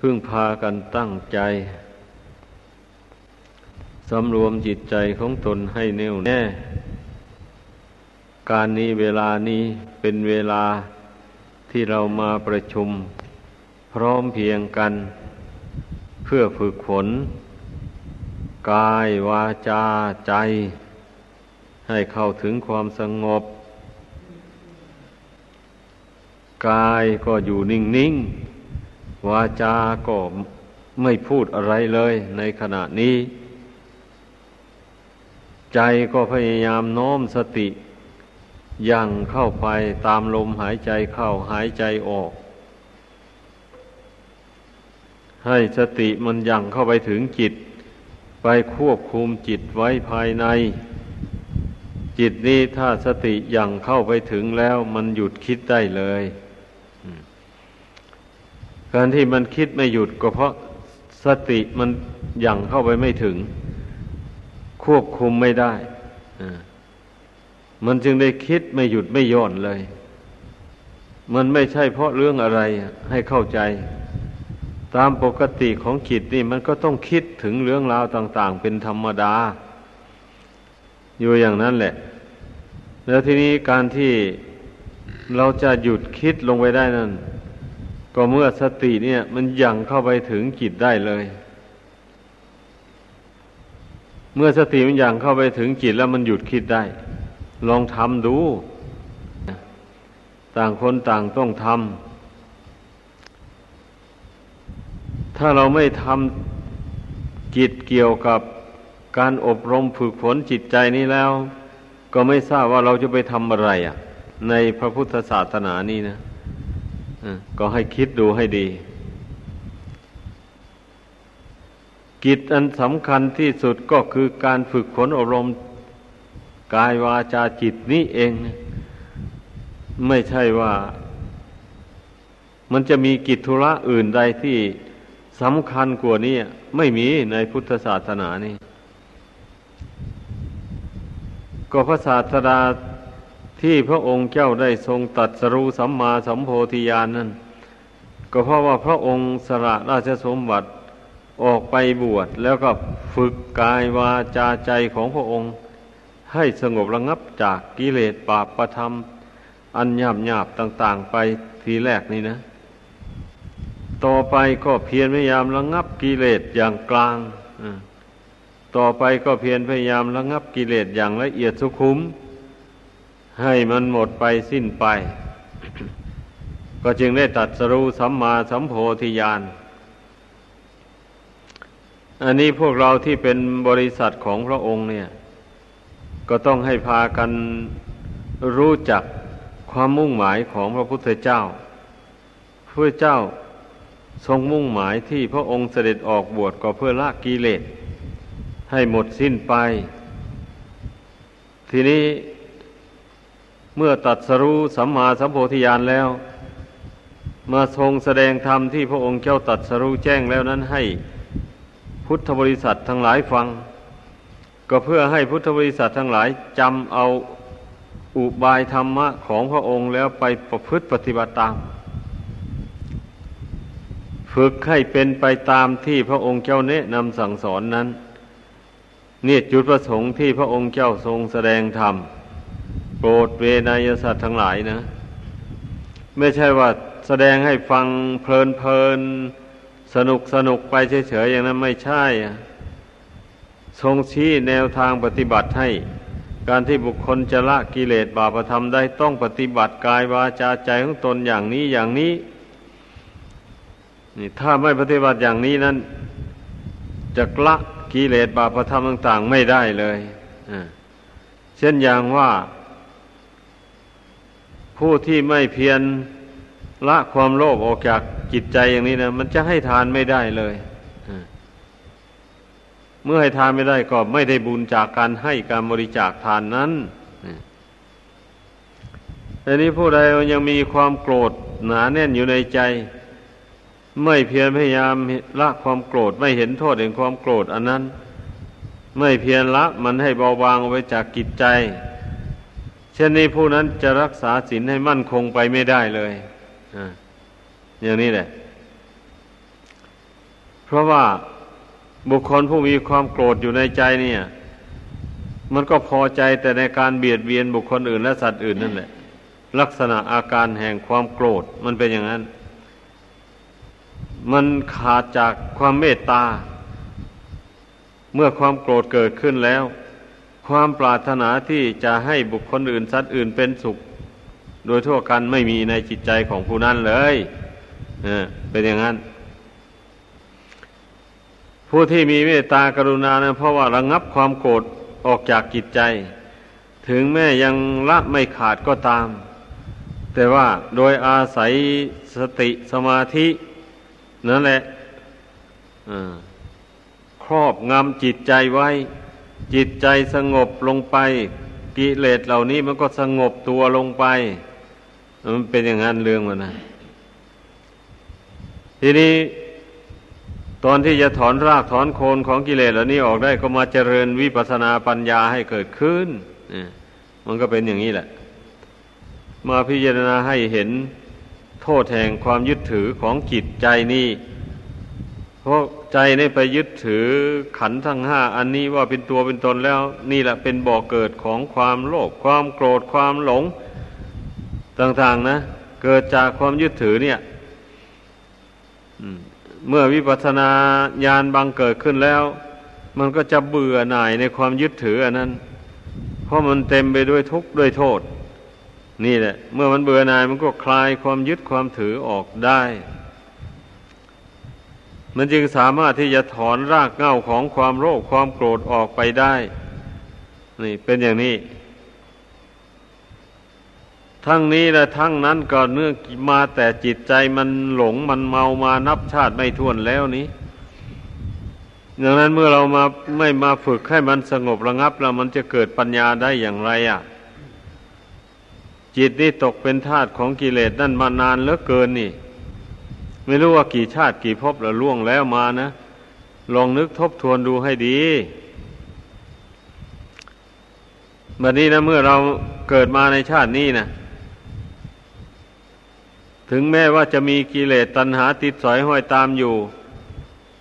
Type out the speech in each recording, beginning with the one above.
พึ่งพากันตั้งใจสำรวมจิตใจของตนให้แน่วแน่ การนี้เวลานี้เป็นเวลาที่เรามาประชุม พร้อมเพียงกัน เพื่อฝึกฝนกายวาจาใจ ให้เข้าถึงความสงบ กายก็อยู่นิ่งๆ วาจาก็ไม่พูดอะไรเลยในขณะนี้ ใจก็พยายามโน้มสติยังเข้าไปตามลมหายใจเข้าหายใจออก ให้สติมันยังเข้าไปถึงจิต ไปควบคุมจิตไว้ภายใน จิตนี้ถ้าสติยังเข้าไปถึงแล้วมันหยุดคิดได้เลย การที่มันคิดไม่หยุดก็เพราะสติมันยังเข้าไปไม่ถึง ควบคุมไม่ได้ มันจึงได้คิดไม่หยุดไม่ย่อนเลย มันไม่ใช่เพราะเรื่องอะไรให้เข้าใจ ตามปกติของจิตนี่มันก็ต้องคิดถึงเรื่องราวต่าง ๆ เป็นธรรมดา อยู่อย่างนั้นแหละ แล้วทีนี้การที่เราจะหยุดคิดลงไปได้นั่น ก็เมื่อสติเนี่ย มันยังเข้าไปถึงจิตได้เลย เมื่อสติมันยังเข้าไปถึงจิตแล้วมันหยุดคิดได้ ลองทำดู ต่างคนต่างต้องทำถ้าเราไม่ทำกิจเกี่ยวกับการอบรมฝึกฝนจิตใจนี้แล้ว ก็ไม่ทราบว่าเราจะไปทำอะไรอะ ในพระพุทธศาสนานี้นะ ก็ให้คิดดูให้ดี กิจอันสำคัญที่สุดก็คือการฝึกฝนอบรมกายวาจาจิตนี้เอง ไม่ใช่ว่า มันจะมีกิจธุระอื่นใดที่สำคัญกว่านี้ไม่มีในพุทธศาสนานี่ก็พระศาสดา ที่พระองค์เจ้าได้ทรงตัดสรู้สัมมาสัมโพธิญาณนนั้น ก็เพราะว่าพระองค์สละราชสมบัติออกไปบวชแล้วก็ฝึกกายวาจาใจของพระองค์ ให้สงบระงับจากกิเลสปาปประธรรม อันหยาบหยาบต่าง ๆ ไปทีแรกนี่นะ ต่อไปก็เพียรพยายามระงับกิเลสอย่างกลาง ต่อไปก็เพียรพยายามระงับกิเลสอย่างละเอียดสุขุม ให้มันหมดไปสิ้นไป ก็จึงได้ตัดสรู้สัมมาสัมโพธิญาณ อันนี้พวกเราที่เป็นบริษัทของพระองค์เนี่ย ก็ต้องให้พากันรู้จักความมุ่งหมายของพระพุทธเจ้าพระเจ้าทรงมุ่งหมายที่พระองค์เสด็จออกบวชก็เพื่อละกิเลสให้หมดสิ้นไป ทีนี้ เมื่อตัดสรู้สัมมาสัมโพธิญาณแล้ว มาทรงแสดงธรรมที่พระองค์เจ้าตัดสรู้แจ้งแล้วนั้นให้พุทธบริษัททั้งหลายฟัง ก็เพื่อให้พุทธบริษัททั้งหลายจำเอาอุบายธรรมะของพระองค์แล้วไปประพฤติปฏิบัติตาม ฝึกให้เป็นไปตามที่พระองค์เจ้าแนะนำสั่งสอนนั้น เนี่ยจุดประสงค์ที่พระองค์เจ้าทรงแสดงธรรม โปรดเวนยสัตว์ทั้งหลายนะ ไม่ใช่ว่าแสดงให้ฟังเพลินเพลินสนุกสนุกไปเฉยๆอย่างนั้นไม่ใช่ทรงชี้แนวทางปฏิบัติให้ การที่บุคคลจะละกิเลสบาปธรรมได้ต้องปฏิบัติกายวาจาใจของตนอย่างนี้อย่างนี้นี่ถ้าไม่ปฏิบัติอย่างนี้นั้นจะละกิเลสบาปธรรมต่าง ๆ ไม่ได้เลยเช่นอย่างว่า ผู้ที่ไม่เพียรละความโลภออกจากจิตใจอย่างนี้นะมันจะให้ทานไม่ได้เลยเมื่อให้ทานไม่ได้ก็ไม่ได้บุญจากการให้การบริจาคทานนั้นอันนี้ผู้ใดยังมีความโกรธหนาแน่นอยู่ในใจ ไม่เพียรพยายามละความโกรธไม่เห็นโทษแห่งความโกรธอันนั้น ไม่เพียรละมันให้เบาบางออกไว้จากกิจใจ เช่นนี้ผู้นั้นจะรักษาศีลให้มั่นคงไปไม่ได้เลยอย่างนี้แหละ เพราะว่าบุคคลผู้มีความโกรธอยู่ในใจเนี่ย มันก็พอใจแต่ในการเบียดเบียนบุคคลอื่นและสัตว์อื่นนั่นแหละ ลักษณะอาการแห่งความโกรธมันเป็นอย่างนั้น มันขาดจากความเมตตา เมื่อความโกรธเกิดขึ้นแล้ว ความปรารถนาที่จะให้บุคคลอื่นสัตว์อื่นเป็นสุข โดยทั่วกันไม่มีในจิตใจของผู้นั้นเลยเเป็นอย่างนั้น ผู้ที่มีเมตตากรุณานะเพราะว่าระงงับความโกรธออกจากจิตใจ ถึงแม้ยังละไม่ขาดก็ตาม แต่ว่าโดยอาศัยสติสมาธินั่นแหละครอบงำจิตใจไว้ จิตใจสงบลงไป กิเลสเหล่านี้มันก็สงบตัวลงไป มันเป็นอย่างนั้นเรื่องมันนะทีนี้ตอนที่จะถอนรากถอนโคนของกิเลสเหล่านี้ออกได้ก็มาเจริญวิปัสนาปัญญาให้เกิดขึ้นมันก็เป็นอย่างนี้แหละ มาพิจารณาให้เห็นโทษแห่งความยึดถือของจิตใจนี่ เพราะใจนี่ไปยึดถือขันทั้งห้าอันนี้ว่าเป็นตัวเป็นตนแล้ว นี่แหละเป็นบ่อเกิดของความโลภความโกรธความหลง ต่าง ๆ นะ เกิดจากความยึดถือเนี่ยเมื่อวิปัสสนาญาณบังเกิดขึ้นแล้ว มันก็จะเบื่อหน่ายในความยึดถืออันนั้น เพราะมันเต็มไปด้วยทุกข์ด้วยโทษ นี่แหละ เมื่อมันเบื่อหน่ายมันก็คลายความยึดความถือออกได้ มันจึงสามารถที่จะถอนรากเหง้าของความโลภความโกรธออกไปได้ นี่เป็นอย่างนี้ ทั้งนี้และทั้งนั้นก็เนื่องมาแต่จิตใจมันหลงมันเมามานับชาติไม่ท้วนแล้วนี้ดังนั้นเมื่อเรามาไม่มาฝึกให้มันสงบระงับแล้วมันจะเกิดปัญญาได้อย่างไรอะ จิตนี่ตกเป็นทาสของกิเลสนั่นมานานเหลือเกินนี่ ไม่รู้ว่ากี่ชาติกี่ภพแล้วล่วงแล้วมานะ ลองนึกทบทวนดูให้ดีบัดนี้นะเมื่อเราเกิดมาในชาตินี้นะถึงแม้ว่าจะมีกิเลสตัณหาติดสอยห้อยตามอยู่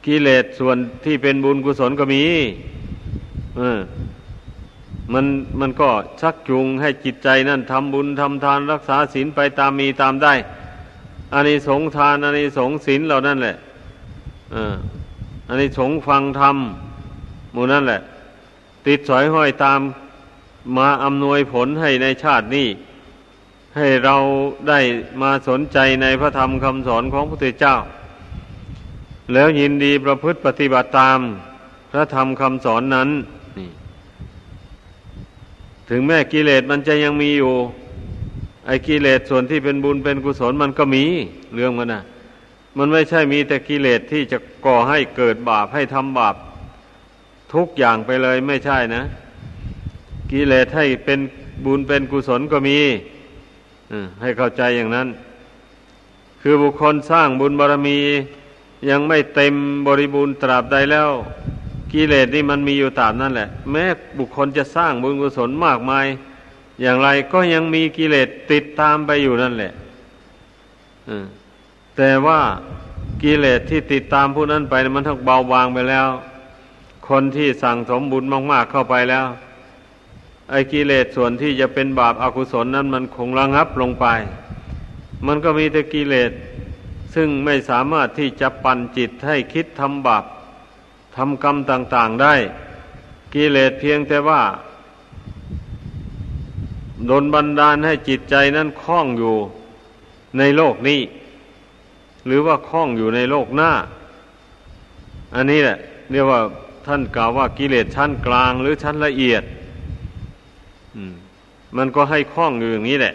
กิเลสส่วนที่เป็นบุญกุศลก็มีเออมันมันก็ชักจูงให้จิตใจนั่นทำบุญทำทานรักษาศีลไปตามมีตามได้ อันนี้สงทานอันนี้สงศีลเหล่านั่นแหละอันนี้สงฟังธรรมหมู่นั่นแหละ ติดสอยห้อยตามมาอำนวยผลให้ในชาตินี้ ให้เราได้มาสนใจในพระธรรมคำสอนของพระพุทธเจ้า แล้วยินดีประพฤติปฏิบัติตามพระธรรมคำสอนนั้นนี่ถึงแม้กิเลสมันจะยังมีอยู่ ไอ้กิเลสส่วนที่เป็นบุญเป็นกุศลมันก็มีเรื่องมันนะมันไม่ใช่มีแต่กิเลสที่จะก่อให้เกิดบาปให้ทำบาปทุกอย่างไปเลยไม่ใช่นะกิเลสให้เป็นบุญเป็นกุศลก็มีให้เข้าใจอย่างนั้น คือบุคคลสร้างบุญบารรมี ยังไม่เต็มบริบูรณ์ตราบใดแล้ว กิเลสนี่มันมีอยู่ตามนั่นแหละ แม้บุคคลจะสร้างบุญกุศลมากมาย อย่างไรก็ยังมีกิเลสติดตามไปอยู่นั่นแหละแต่ว่ากิเลสที่ติดตามผู้นั้นไปมันทั้งเบาบางไปแล้ว คนที่สั่งสมบุญมากๆเข้าไปแล้ว ไอ้กิเลสส่วนที่จะเป็นบาปอากุศลนั้นมันคงระงับลงไป มันก็มีแต่กิเลสซึ่งไม่สามารถที่จะปั่นจิตให้คิดทำบาปทำกรรมต่าง ๆได้ กิเลสเพียงแต่ว่า ดนบันดาลให้จิตใจนั้นคล้องอยู่ในโลกนี้ หรือว่าคล้องอยู่ในโลกหน้า อันนี้แหละ เรียกว่าท่านกล่าวว่ากิเลสชั้นกลางหรือชั้นละเอียดมันก็ให้คล้องอยู่อย่างนี้แหละ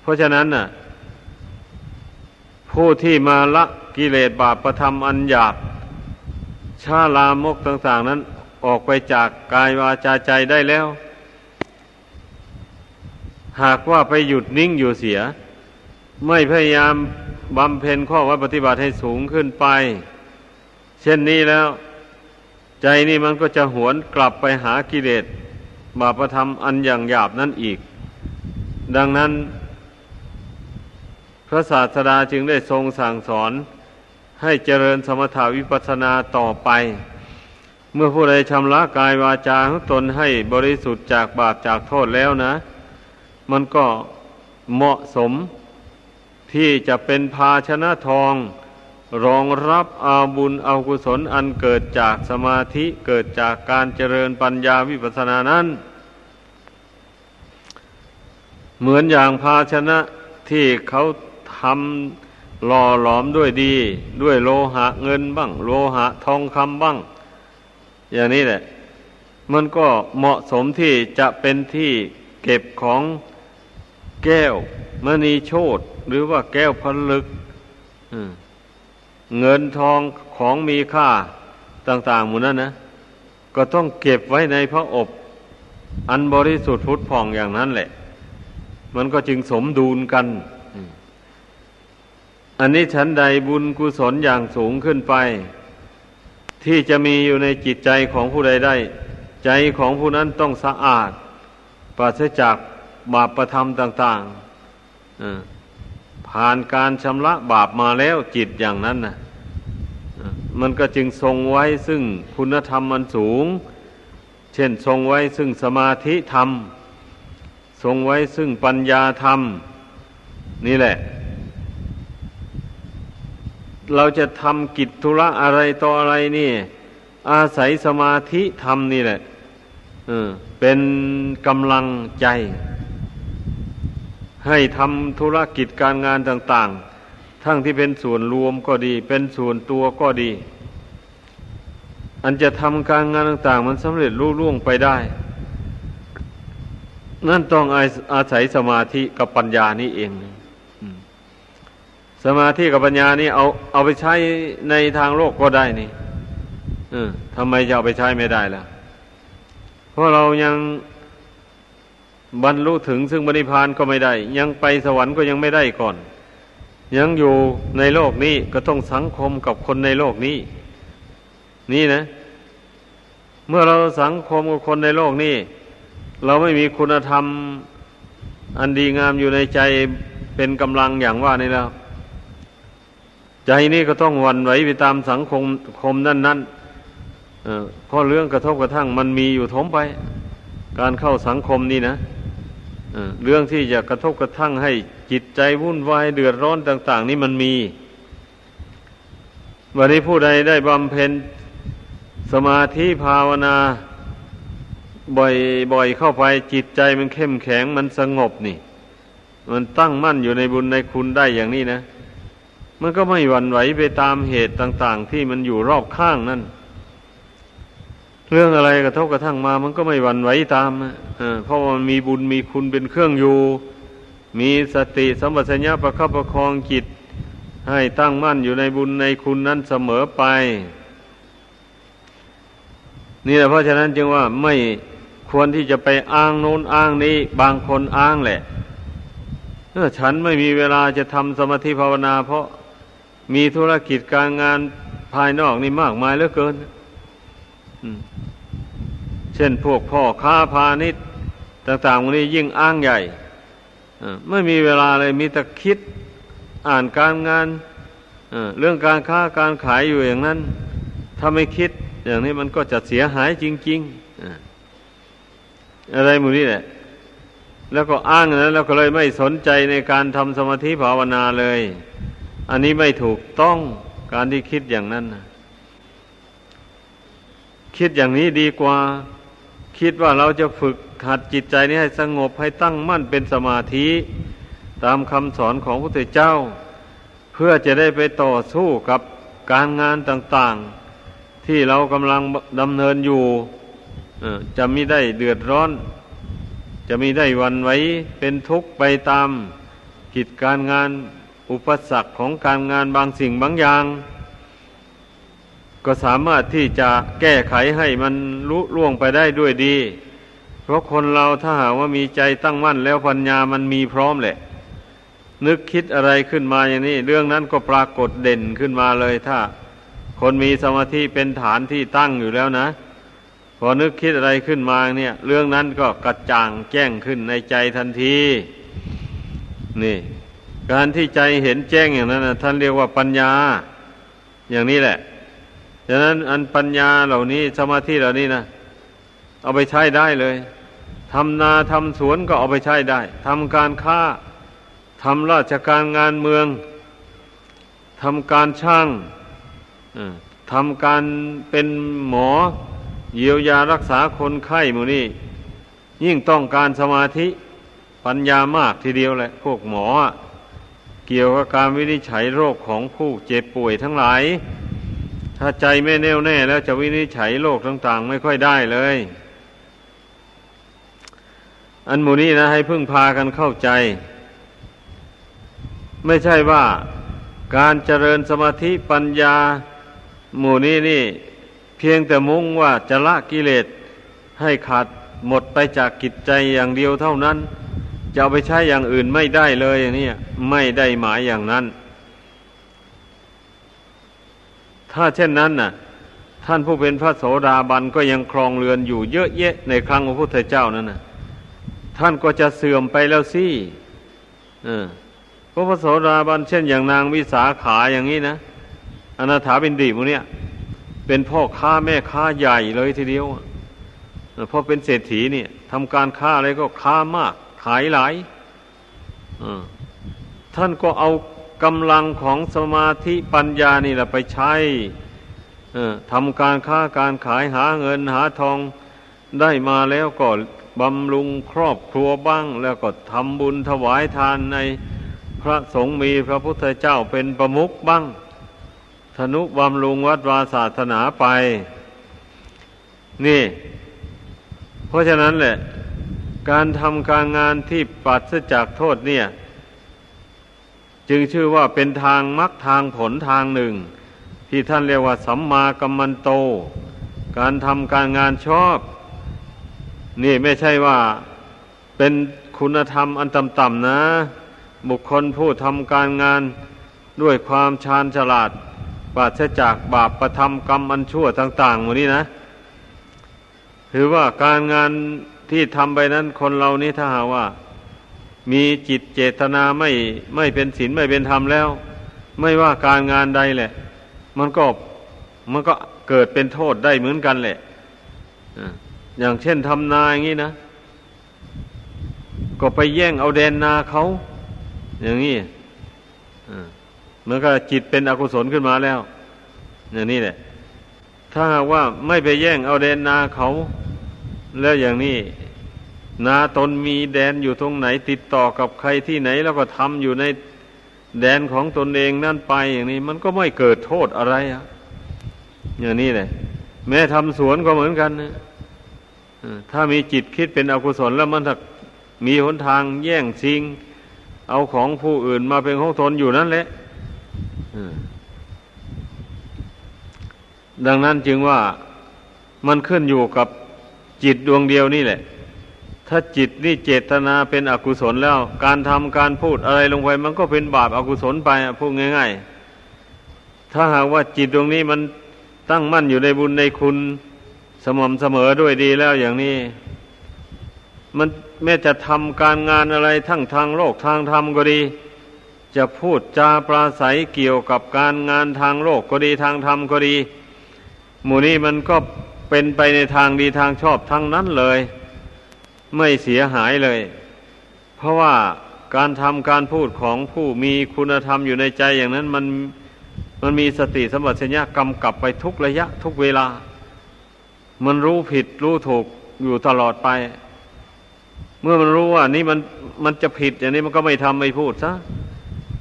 เพราะฉะนั้นน่ะ ผู้ที่มาละกิเลสบาปประทำอันหยาบชาลามกต่าง ๆ นั้นออกไปจากกายวาจาใจได้แล้ว หากว่าไปหยุดนิ่งอยู่เสีย ไม่พยายามบำเพ็ญข้อวัดปฏิบัติให้สูงขึ้นไป เช่นนี้แล้ว ใจนี่มันก็จะหวนกลับไปหากิเลสบาปธรรมอันอย่างหยาบนั่นอีก ดังนั้น พระศาสดาจึงได้ทรงสั่งสอน ให้เจริญสมถาวิปัสสนาต่อไป เมื่อผู้ใดชำระกายวาจาของตนให้บริสุทธิ์จากบาปจากโทษแล้วนะ มันก็เหมาะสมที่จะเป็นภาชนะทอง รองรับอาบุญอากุศลอันเกิดจากสมาธิเกิดจากการเจริญปัญญาวิปัสสนานั้น เหมือนอย่างภาชนะที่เขาทำหล่อหลอมด้วยดี ด้วยโลหะเงินบ้าง โลหะทองคำบ้าง อย่างนี้แหละ มันก็เหมาะสมที่จะเป็นที่เก็บของ แก้วมณีโชตหรือว่าแก้วผลึกเงินทองของมีค่าต่าง ๆ หมดนั้นนะ ก็ต้องเก็บไว้ในพระอบ อันบริสุทธิ์พุทธผ่องอย่างนั้นแหละ มันก็จึงสมดุลกัน อันนี้ฉันใดบุญกุศลอย่างสูงขึ้นไป ที่จะมีอยู่ในจิตใจของผู้ใดได้ ใจของผู้นั้นต้องสะอาดปราศจาก บาปประทำต่างๆผ่านการชำระบาปมาแล้วจิตอย่างนั้นนะมันก็จึงทรงไว้ซึ่งคุณธรรมมันสูง เช่นทรงไว้ซึ่งสมาธิธรรม ทรงไว้ซึ่งปัญญาธรรม นี่แหละ เราจะทำกิจธุระอะไรต่ออะไรนี่ อาศัยสมาธิธรรมนี่แหละเป็นกำลังใจ ให้ทำธุรกิจการงานต่าง ๆ ทั้งที่เป็นส่วนรวมก็ดี เป็นส่วนตัวก็ดี อันจะทำการงานต่าง ๆ มันสำเร็จรุ่ล่วงไปได้ นั่นต้องอาศัยสมาธิกับปัญญานี่เอง สมาธิกับปัญญานี่เอาเอาไปใช้ในทางโลกก็ได้นี่ทำไมจะเอาไปใช้ไม่ได้ล่ะ เพราะเรายัง บรรลุถึงซึ่งบริพานก็ไม่ได้ ยังไปสวรรค์ก็ยังไม่ได้ก่อน ยังอยู่ในโลกนี้ก็ต้องสังคมกับคนในโลกนี้ นี่นะ เมื่อเราสังคมกับคนในโลกนี้ เราไม่มีคุณธรรมอันดีงามอยู่ในใจเป็นกำลังอย่างว่านี่แล้ว ใจนี่ก็ต้องวันไหวไปตามสังคมคมนั่นนั่นเพราะเรื่องกระทบกระทั่งมันมีอยู่ทมไป การเข้าสังคมนี่นะ เรื่องที่จะกระทบกระทั่งให้จิตใจวุ่นวายเดือดร้อนต่าง ๆ นี่มันมี วันนี้ผู้ใดได้บำเพ็ญสมาธิภาวนา บ่อยๆเข้าไปจิตใจมันเข้มแข็งมันสงบนี่ มันตั้งมั่นอยู่ในบุญในคุณได้อย่างนี้นะ มันก็ไม่หวั่นไหวไปตามเหตุต่าง ๆ ที่มันอยู่รอบข้างนั่น เรื่องอะไรกระทบกระทั่งมา มันก็ไม่หวั่นไหวตามเพราะมันมีบุญมีคุณเป็นเครื่องอยู่ มีสติสัมปชัญญะประคับประคองจิต ให้ตั้งมั่นอยู่ในบุญในคุณนั้นเสมอไป นี่แหละเพราะฉะนั้นจึงว่าไม่ควรที่จะไปอ้างโน้นอ้างนี้ บางคนอ้างแหละฉันไม่มีเวลาจะทำสมาธิภาวนา เพราะมีธุรกิจการงานภายนอกนี่มากมายเหลือเกิน เช่นพวกพ่อค้าพาณิชย์ต่างๆวันนี้ยิ่งอ้างใหญ่ไม่มีเวลาเลยมีแต่คิดอ่านการงานเรื่องการค้าการขายอยู่อย่างนั้น ถ้าไม่คิดอย่างนี้มันก็จะเสียหายจริงๆอะไรมูนี้แหละแล้วก็อ้างนั้นแล้วก็เลยไม่สนใจในการทำสมาธิภาวนาเลย อันนี้ไม่ถูกต้องการที่คิดอย่างนั้นนะคิดอย่างนี้ดีกว่า คิดว่าเราจะฝึกหัดจิตใจนี้ให้สงบให้ตั้งมั่นเป็นสมาธิ ตามคำสอนของพระพุทธเจ้า เพื่อจะได้ไปต่อสู้กับการงานต่างๆ ที่เรากำลังดำเนินอยู่จะไม่ได้เดือดร้อน จะมีได้วันไว้เป็นทุกข์ไปตามกิจการงานอุปสรรคของการงานบางสิ่งบางอย่าง ก็สามารถที่จะแก้ไขให้มันลุล่วงไปได้ด้วยดี เพราะคนเราถ้าหากว่ามีใจตั้งมั่นแล้วปัญญามันมีพร้อมแหละ นึกคิดอะไรขึ้นมาอย่างนี้ เรื่องนั้นก็ปรากฏเด่นขึ้นมาเลย ถ้า คนมีสมาธิเป็นฐานที่ตั้งอยู่แล้วนะ พอนึกคิดอะไรขึ้นมาเนี่ย เรื่องนั้นก็กระจ่างแจ้งขึ้นในใจทันที นี่ การที่ใจเห็นแจ้งอย่างนั้นนะท่านเรียกว่าปัญญา อย่างนี้แหละ ฉะนั้นอันปัญญาเหล่านี้สมาธิเหล่านี้นะเอาไปใช้ได้เลยทำนาทำสวนก็เอาไปใช้ได้ทำการค้าทำราชการงานเมืองทำการช่างทำการเป็นหมอ เยียวยารักษาคนไข้หมู่นี้ยิ่งต้องการสมาธิปัญญามากทีเดียวแหละพวกหมอ เกี่ยวกับการวินิจฉัยโรคของผู้เจ็บป่วยทั้งหลาย ถ้าใจไม่แน่วแน่แล้วจะวินิจฉัยโรคต่าง ๆ ไม่ค่อยได้เลย อันมูนี้นะ ให้พึ่งพากันเข้าใจ ไม่ใช่ว่าการเจริญสมาธิปัญญาหมู่นี้นี่ เพียงแต่มุ่งว่าจะละกิเลสให้ขาดหมดไปจากกิจใจอย่างเดียวเท่านั้น จะเอาไปใช้อย่างอื่นไม่ได้เลยอย่างนี้ไม่ได้หมายอย่างนั้น ถ้าเช่นนั้นน่ะ ท่านผู้เป็นพระโสดาบันก็ยังครองเรือนอยู่เยอะแยะในครั้งพระพุทธเจ้านั่นน่ะ ท่านก็จะเสื่อมไปแล้วสิเออพระพระโสดาบันเช่นอย่างนางวิสาขาอย่างนี้นะอนาถาบินดีมุเนี่ย เป็นพ่อค้าแม่ค้าใหญ่เลยทีเดียวเพราะเป็นเศรษฐีเนี่ยทำการค้าอะไรก็ค้ามาก ขายหลายท่านก็เอา กำลังของสมาธิปัญญานี่แหละไปใช้ทำการค้าการขายหาเงินหาทองได้มาแล้วก็บำรุงครอบครัวบ้าง แล้วก็ทำบุญถวายทานในพระสงฆ์มีพระพุทธเจ้าเป็นประมุขบ้าง ธนุบำรุงวัดวาศาสนาไป นี่ เพราะฉะนั้นแหละ การทำการงานที่ปัดจากโทษเนี่ย จึงชื่อว่าเป็นทางมรรคทางผลทางหนึ่ง ที่ท่านเรียกว่าสัมมากัมมันโต การทำการงานชอบ นี่ไม่ใช่ว่าเป็นคุณธรรมอันต่ำๆนะ บุคคลผู้ทำการงานด้วยความชาญฉลาดปราศจากบาปประทำกรรมอันชั่วต่างๆหมดนี้นะถือว่าการงานที่ทำไปนั้นคนเรานี้ถ้าหาว่า มีจิตเจตนาไม่ไม่เป็นศีลไม่เป็นธรรมแล้ว ไม่ว่าการงานใดแหละ มันก็มันก็เกิดเป็นโทษได้เหมือนกันแหละอย่างเช่นทำนาอย่างนี้นะ ก็ไปแย่งเอาแดนนาเขาอย่างนี้เมื่อก็จิตเป็นอกุศลขึ้นมาแล้ว อย่างนี้แหละ ถ้าว่าไม่ไปแย่งเอาแดนนาเขา แล้วอย่างนี้ นาตนมีแดนอยู่ตรงไหนติดต่อกับใครที่ไหน แล้วก็ทำอยู่ในแดนของตนเองนั่นไปอย่างนี้ มันก็ไม่เกิดโทษอะไรอะอย่างนี้แหละแม้ทำสวนก็เหมือนกันนะถ้ามีจิตคิดเป็นอกุศลแล้วมันถ้ามีหนทางแย่งชิง เอาของผู้อื่นมาเป็นของตนอยู่นั่นแหละดังนั้นจึงว่ามันขึ้นอยู่กับจิตดวงเดียวนี่แหละ ถ้าจิตนี่เจตนาเป็นอกุศลแล้ว การทำการพูดอะไรลงไป มันก็เป็นบาปอากุศลไปพูดง่าย ๆ ถ้าหากว่าจิตดวงนี้มันตั้งมั่นอยู่ในบุญในคุณสม่ำเสมอด้วยดีแล้วอย่างนี้ มันแม้จะทำการงานอะไรทั้งทางโลกทางธรรมก็ดี จะพูดจาปราศัยเกี่ยวกับการงานทางโลกก็ดีทางธรรมก็ดี หมู่นี้มันก็เป็นไปในทางดีทางชอบทั้งนั้นเลย ไม่เสียหายเลย เพราะว่าการทำการพูดของผู้มีคุณธรรมอยู่ในใจอย่างนั้นมันมันมีสติสมบัติสัญญากำกับไปทุกระยะ ทุกเวลา มันรู้ผิดรู้ถูกอยู่ตลอดไป เมื่อมันรู้ว่านี่มันมันจะผิดอย่างนี้มันก็ไม่ทำไม่พูดซะ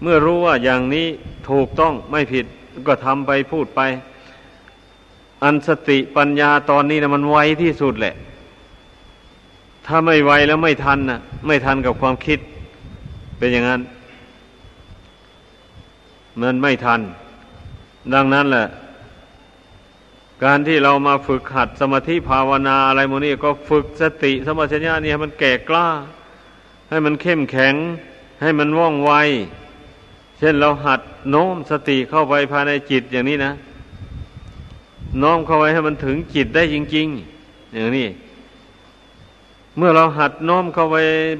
เมื่อรู้ว่าอย่างนี้ถูกต้องไม่ผิดก็ทำไปพูดไป อันสติปัญญาตอนนี้นะมันไวที่สุดแหละ ถ้าไม่ไวแล้วไม่ทันนะไม่ทันกับความคิด เป็นอย่างนั้น มันไม่ทัน ดังนั้นแหละ การที่เรามาฝึกหัดสมาธิภาวนาอะไรโมนี่ก็ฝึกสติสมาธิญานี่ให้มันแก่กล้า ให้มันเข้มแข็ง ให้มันว่องไว เช่นเราหัดโน้มสติเข้าไปภายในจิตอย่างนี้นะ น้อมเข้าไปให้มันถึงจิตได้จริง ๆ อย่างนี้ เมื่อเราหัดน้อมเข้าไป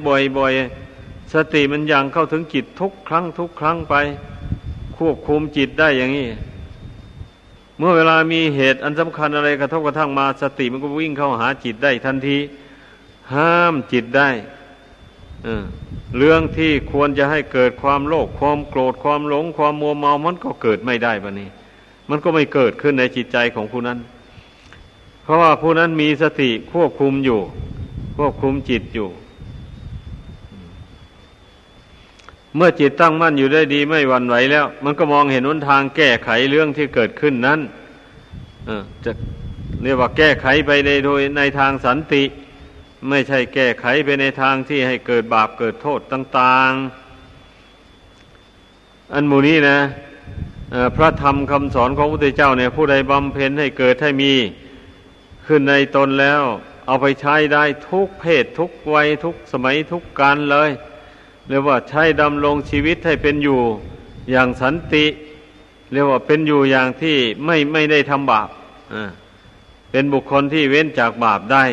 บ่อยๆ สติมันยังเข้าถึงจิตทุกครั้งทุกครั้งไป ควบคุมจิตได้อย่างนี้ เมื่อเวลามีเหตุอันสำคัญอะไรกระทบกระทั่งมาสติมันก็วิ่งเข้าหาจิตได้ทันที ห้ามจิตได้เรื่องที่ควรจะให้เกิดความโลภความโกรธความหลง ความมัวเมามันก็เกิดไม่ได้บะนี้ มันก็ไม่เกิดขึ้นในจิตใจของผู้นั้น เพราะว่าผู้นั้นมีสติควบคุมอยู่ ควบคุมจิตอยู่ เมื่อจิตตั้งมั่นอยู่ได้ดีไม่หวั่นไหวแล้ว มันก็มองเห็นหนทางแก้ไขเรื่องที่เกิดขึ้นนั้นจะเรียกว่าแก้ไขไปในโดยในทางสันติ ไม่ใช่แก้ไขไปในทางที่ให้เกิดบาปเกิดโทษต่าง ๆ อันมูนี้นะพระธรรมคำสอนของพระพุทธเจ้าเนี่ยผู้ใดบำเพ็ญให้เกิดให้มีขึ้นในตนแล้ว เอาไปใช้ได้ทุกเพศทุกวัยทุกสมัยทุกการเลยเรียกว่าใช้ดำรงชีวิตให้เป็นอยู่อย่างสันติเรียกว่าเป็นอยู่อย่างที่ไม่ไม่ได้ทำบาปเป็นบุคคลที่เว้นจากบาปได้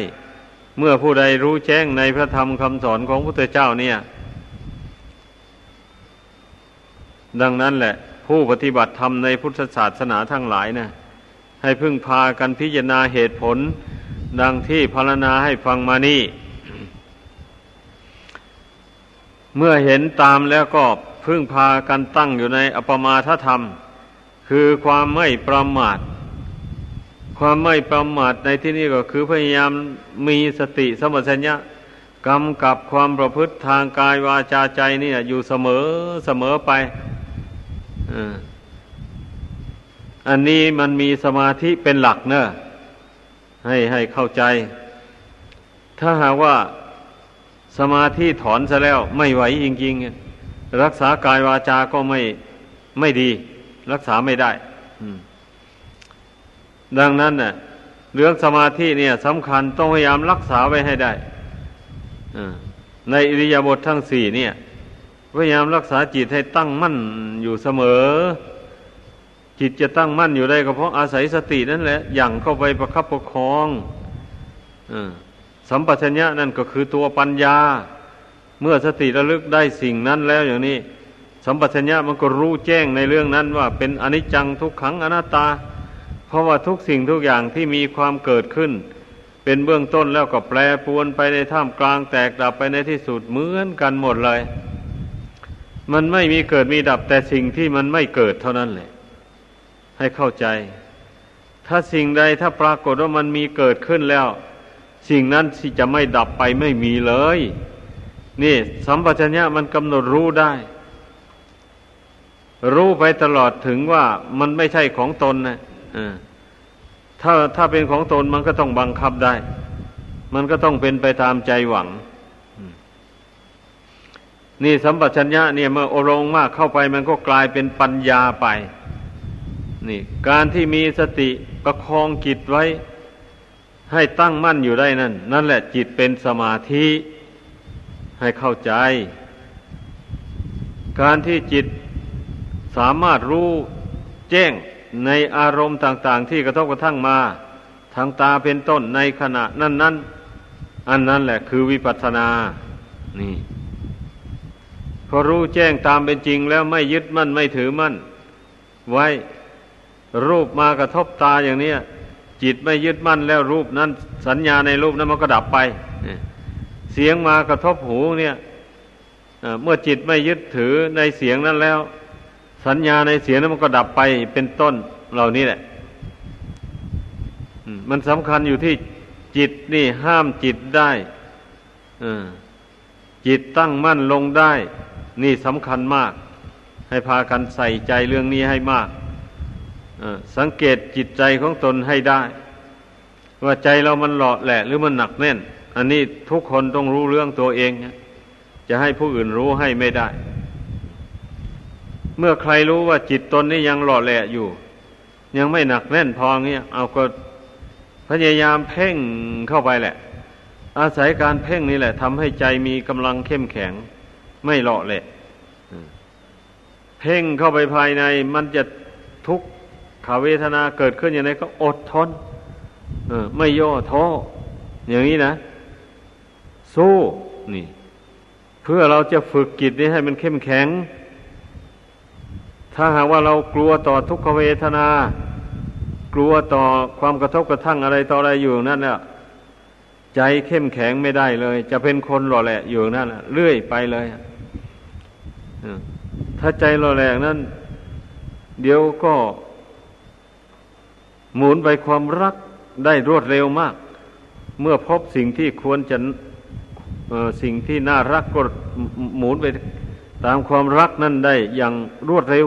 เมื่อผู้ใดรู้แจ้งในพระธรรมคำสอนของพระพุทธเจ้าเนี่ย ดังนั้นแหละ ผู้ปฏิบัติธรรมในพุทธศาสนาทั้งหลายนะให้พึ่งพากันพิจารณาเหตุผล ดังที่พรรณนาให้ฟังมานี่ เมื่อเห็นตามแล้วก็พึ่งพากันตั้งอยู่ในอปมาทธรรม คือความไม่ประมาท ความไม่ประมาทในที่นี้ก็คือพยายามมีสติสมัชัญญะกำกับความประพฤติทางกายวาจาใจนี่อยู่เสมอเสมอไปอันนี้มันมีสมาธิเป็นหลักเนอะ ให้ให้เข้าใจ ถ้าหากว่าสมาธิถอนซะแล้วไม่ไหวจริงๆ รักษากายวาจา ก็ไม่ไม่ดี รักษาไม่ได้ดังนั้นน่ะ เรื่องสมาธิเนี่ยสำคัญต้องพยายามรักษาไว้ให้ได้ในอิริยาบถททั้งสี่เนี่ย พยายามรักษาจิตให้ตั้งมั่นอยู่เสมอ จิตจะตั้งมั่นอยู่ได้ก็เพราะอาศัยสตินั่นแหละอย่างเข้าไปประคับประคองอสัมปชัญญะนั่นก็คือตัวปัญญา เมื่อสติระลึกได้สิ่งนั้นแล้วอย่างนี้ สัมปชัญญะมันก็รู้แจ้งในเรื่องนั้นว่า เป็นอนิจจังทุกขังอนัตตา เพราะว่าทุกสิ่งทุกอย่างที่มีความเกิดขึ้น เป็นเบื้องต้นแล้วก็แปรปวนไปในท่ามกลางแตกดับไปในที่สุดเหมือนกันหมดเลย มันไม่มีเกิดมีดับแต่สิ่งที่มันไม่เกิดเท่านั้นแหละ ให้เข้าใจ ถ้าสิ่งใดถ้าปรากฏว่ามันมีเกิดขึ้นแล้ว สิ่งนั้นที่จะไม่ดับไปไม่มีเลย นี่สัมปชัญญะมันกำหนดรู้ได้ รู้ไปตลอดถึงว่ามันไม่ใช่ของตนนะถ้าถ้าเป็นของตนมันก็ต้องบังคับได้ มันก็ต้องเป็นไปตามใจหวังนี่สัมปชัญญะเนี่ยเมื่ออรงมากเข้าไปมันก็กลายเป็นปัญญาไป นี่ การที่มีสติประคองจิตไว้ ให้ตั้งมั่นอยู่ได้นั่น นั่นแหละจิตเป็นสมาธิให้เข้าใจ การที่จิตสามารถรู้แจ้งในอารมณ์ต่าง ๆ ที่กระทบกระทั่งมาทางตาเป็นต้นในขณะนั้นนั้นอันนั้นแหละคือวิปัสสนา นี่พอรู้แจ้งตามเป็นจริงแล้วไม่ยึดมั่นไม่ถือมั่น ไว้ รูปมากระทบตาอย่างนี้จิตไม่ยึดมั่นแล้วรูปนั้น สัญญาในรูปนั้นมันก็ดับไป เสียงมากระทบหูเนี่ยเมื่อจิตไม่ยึดถือในเสียงนั้นแล้ว สัญญาในเสียงนั้นมันก็ดับไปเป็นต้นเหล่านี้แหละมันสำคัญอยู่ที่จิตนี่ห้ามจิตได้จิตตั้งมั่นลงได้ นี่สำคัญมาก ให้พากันใส่ใจเรื่องนี้ให้มาก สังเกตจิตใจของตนให้ได้ ว่าใจเรามันหล่อแหละ หรือมันหนักแน่น อันนี้ทุกคนต้องรู้เรื่องตัวเอง จะให้ผู้อื่นรู้ให้ไม่ได้ เมื่อใครรู้ว่าจิตตนนี้ยังหล่อแหละอยู่ ยังไม่หนักแน่นพอเงี้ยเอาก็พยายามเพ่งเข้าไปแหละ อาศัยการเพ่งนี่แหละทำให้ใจมีกำลังเข้มแข็ง ไม่หล่อแหละ เพ่งเข้าไปภายในมันจะทุกข เวทนาเกิดขึ้นอย่างไรก็อดทนไม่ย่อท้ออย่างนี้นะ สู้นี่ เพื่อเราจะฝึกจิตนี้ให้มันเข้มแข็ง ถ้าหากว่าเรากลัวต่อทุกขเวทนา กลัวต่อความกระทบกระทั่งอะไรต่ออะไรอยู่นั่นเนี่ยใจเข้มแข็งไม่ได้เลย จะเป็นคนหล่อแหละอยู่นั่นเรื่อยไปเลยถ้าใจหล่อแหลกนั้น เดี๋ยวก็ หมุนไปความรักได้รวดเร็วมาก เมื่อพบสิ่งที่ควรจะสิ่งที่น่ารักก็หมุนไปตามความรักนั่นได้อย่างรวดเร็ว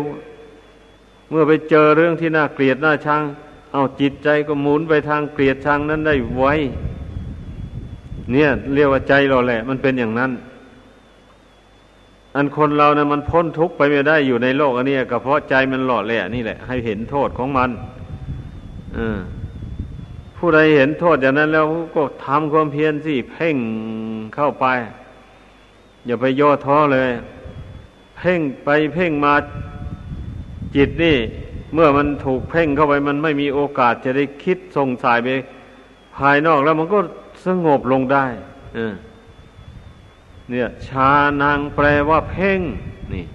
เมื่อไปเจอเรื่องที่น่าเกลียดน่าชังเอาจิตใจก็หมุนไปทางเกลียดชังนั้นได้ไวเนี่ยเรียกว่าใจเราแหละ มันเป็นอย่างนั้น อันคนเรานะ่ะมันพ้นทุกข์ไปไม่ได้อยู่ในโลกอันนี้ก็เพราะใจมันหล่อแหละนี่แหละ ให้เห็นโทษของมันอ ผู้ใดเห็นโทษอย่างนั้นแล้วก็ทำความเพียรสิเพ่งเข้าไป อย่าไปย่อท้อเลย เพ่งไปเพ่งมาจิตนี่ เมื่อมันถูกเพ่งเข้าไป มันไม่มีโอกาสจะได้คิดส่งสายไป ภายนอกแล้วมันก็สงบลงได้เนี่ยชานางแปลว่าเพ่ง นี่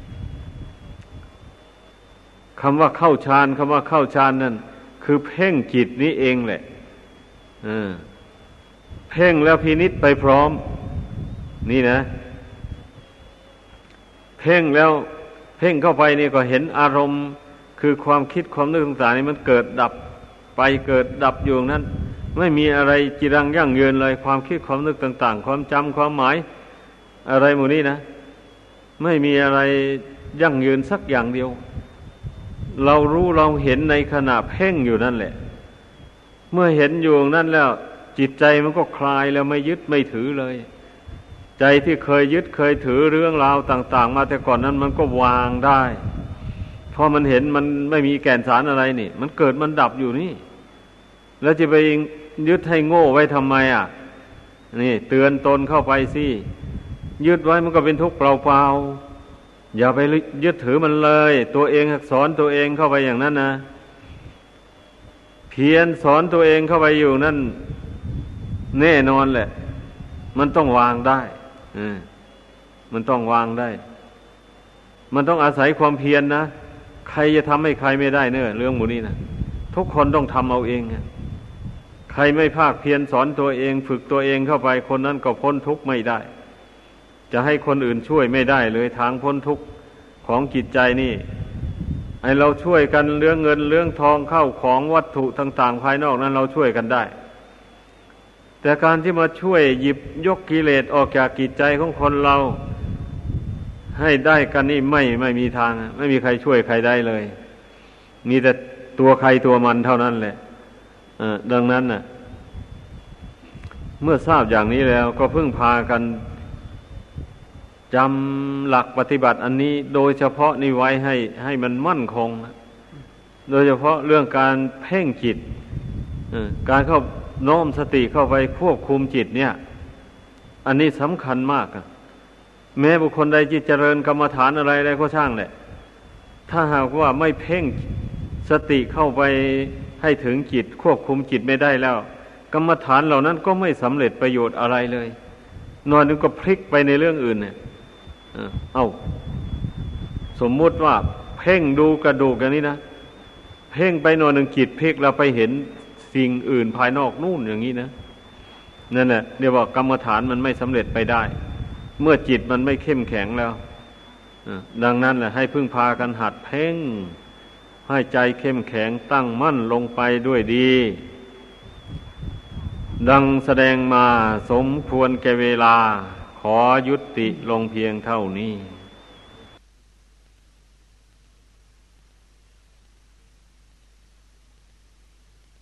คำว่าเข้าฌานคำว่าเข้าฌานนั่น คือเพ่งจิตนี้เองแหละเพ่งแล้วพินิษไปพร้อม นี่นะ เพ่งแล้วเพ่งเข้าไปนี่ก็เห็นอารมณ์ คือความคิดความนึกต่างๆนี่มันเกิดดับไปเกิดดับอยู่นั้น ไม่มีอะไรจีรังยั่งยืนเลยความคิดความนึกต่าง ๆ ความจำความหมาย อะไรหมู่นี้นะ ไม่มีอะไรยั่งยืนสักอย่างเดียว เรารู้เราเห็นในขณะเพ่งอยู่นั่นแหละ เมื่อเห็นอยู่นั่นแล้ว จิตใจมันก็คลายแล้วไม่ยึดไม่ถือเลย ใจที่เคยยึดเคยถือเรื่องราวต่าง ๆ มาแต่ก่อนนั้นมันก็วางได้พอมันเห็นมันไม่มีแก่นสารอะไรนี่ มันเกิดมันดับอยู่นี่ แล้วจะไปยึดให้โง่ไว้ทำไมอะ นี่ เตือนตนเข้าไปสิยึดไว้มันก็เป็นทุกข์เปล่าๆ อย่าไปยึดถือมันเลย ตัวเองสอนตัวเองเข้าไปอย่างนั้นนะ เพียรสอนตัวเองเข้าไปอยู่นั่น แน่นอนแหละ มันต้องวางได้มันต้องวางได้ มันต้องอาศัยความเพียรนนะใครจะทำให้ใครไม่ได้เนอะเรื่องหมูนี้นะทุกคนต้องทำเอาเองใครไม่ภาคเพียรสอนตัวเอง ฝึกตัวเองเข้าไปคนนั้นก็พ้นทุกข์ไม่ได้ จะให้คนอื่นช่วยไม่ได้เลยทางพ้นทุกข์ของจิตใจนี่ให้เราช่วยกันเรื่องเงินเรื่องทองเข้าของวัตถุต่าง ๆ ภายนอกนั้นเราช่วยกันได้ แต่การที่มาช่วยหยิบยกกิเลสออกจากกิจใจของคนเรา ให้ได้กันนี่ไม่ไม่มีทาง ไม่มีใครช่วยใครได้เลยมีแต่ตัวใครตัวมันเท่านั้นแหละดังนั้นน่ะ เมื่อทราบอย่างนี้แล้วก็เพิ่งพากัน จำหลักปฏิบัติอันนี้โดยเฉพาะนี่ไว้ให้ให้มันมั่นคงโดยเฉพาะเรื่องการเพ่งจิตการเข้าโน้มสติเข้าไปควบคุมจิตเนี่ย อันนี้สำคัญมากแม้บุคคลใดจิตเจริญกรรมฐานอะไรอะไรก็ช่างแหละ ถ้าหากว่าไม่เพ่งสติเข้าไปให้ถึงจิต ควบคุมจิตไม่ได้แล้ว กรรมฐานเหล่านั้นก็ไม่สำเร็จประโยชน์อะไรเลย นอนนึงก็พลิกไปในเรื่องอื่นเนี่ย เอาสมมุติว่าเพ่งดูกระดูกอย่างนี้นะ เพ่งไปหน่อยหนึ่งจิตพลิกเราไปเห็นสิ่งอื่นภายนอกนู่นอย่างนี้นะนั่นแหละเรียกว่ากรรมฐานมันไม่สำเร็จไปได้ เมื่อจิตมันไม่เข้มแข็งแล้วดังนั้นแหละให้พึ่งพากันหัดเพ่ง ให้ใจเข้มแข็งตั้งมั่นลงไปด้วยดี ดังแสดงมาสมควรแก่เวลา ขอยุติลงเพียงเท่านี้